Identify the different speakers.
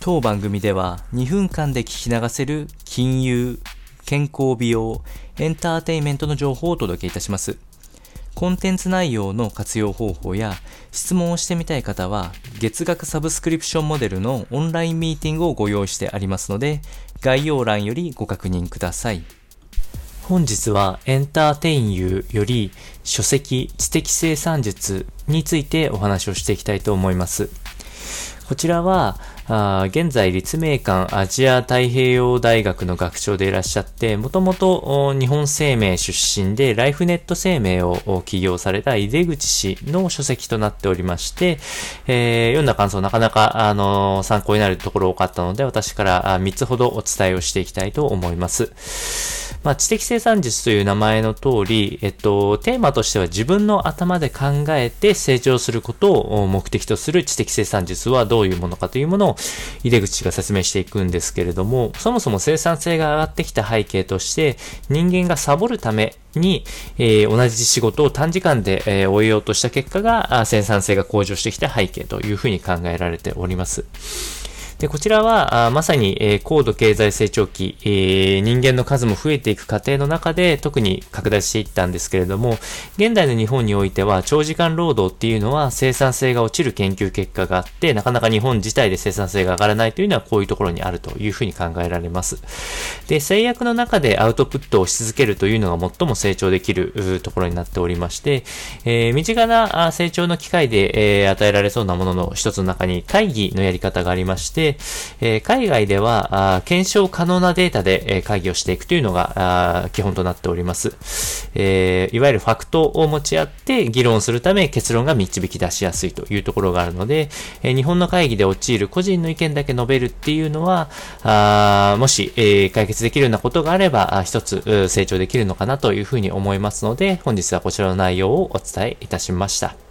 Speaker 1: 当番組では2分間で聞き流せる金融、健康美容、エンターテインメントの情報をお届けいたします。コンテンツ内容の活用方法や質問をしてみたい方は月額サブスクリプションモデルのオンラインミーティングをご用意してありますので概要欄よりご確認ください。本日はエンターテインユーより書籍知的生産術についてお話をしていきたいと思います。こちらは、あ現在、立命館アジア太平洋大学の学長でいらっしゃって、もともと日本生命出身でライフネット生命を起業された井出口氏の書籍となっておりまして、えー、読んだ感想なかなか、あの参考になるところ多かったので、私から3つほどお伝えをしていきたいと思います。まあ、知的生産術という名前の通り、えっと、テーマとしては自分の頭で考えて成長することを目的とする知的生産術はどういうものかというものを井出口が説明していくんですけれども、そもそも生産性が上がってきた背景として、人間がサボるために、えー、同じ仕事を短時間で、えー、終えようとした結果が、生産性が向上してきた背景というふうに考えられております。で、こちらは、あまさに、えー、高度経済成長期、えー、人間の数も増えていく過程の中で特に拡大していったんですけれども、現代の日本においては長時間労働っていうのは生産性が落ちる研究結果があって、なかなか日本自体で生産性が上がらないというのはこういうところにあるというふうに考えられます。で、制約の中でアウトプットをし続けるというのが最も成長できるところになっておりまして、えー、身近な成長の機会で、えー、与えられそうなものの一つの中に会議のやり方がありまして、え、海外では検証可能なデータで、え、会議をしていくというのが基本となっております、え。いわゆるファクトを持ち合って議論するため結論が導き出しやすいというところがあるので、え、日本の会議で陥る個人の意見だけ述べるっていうのは、あもし、えー、解決できるようなことがあれば、一つ成長できるのかなというふうに思いますので、本日はこちらの内容をお伝えいたしました。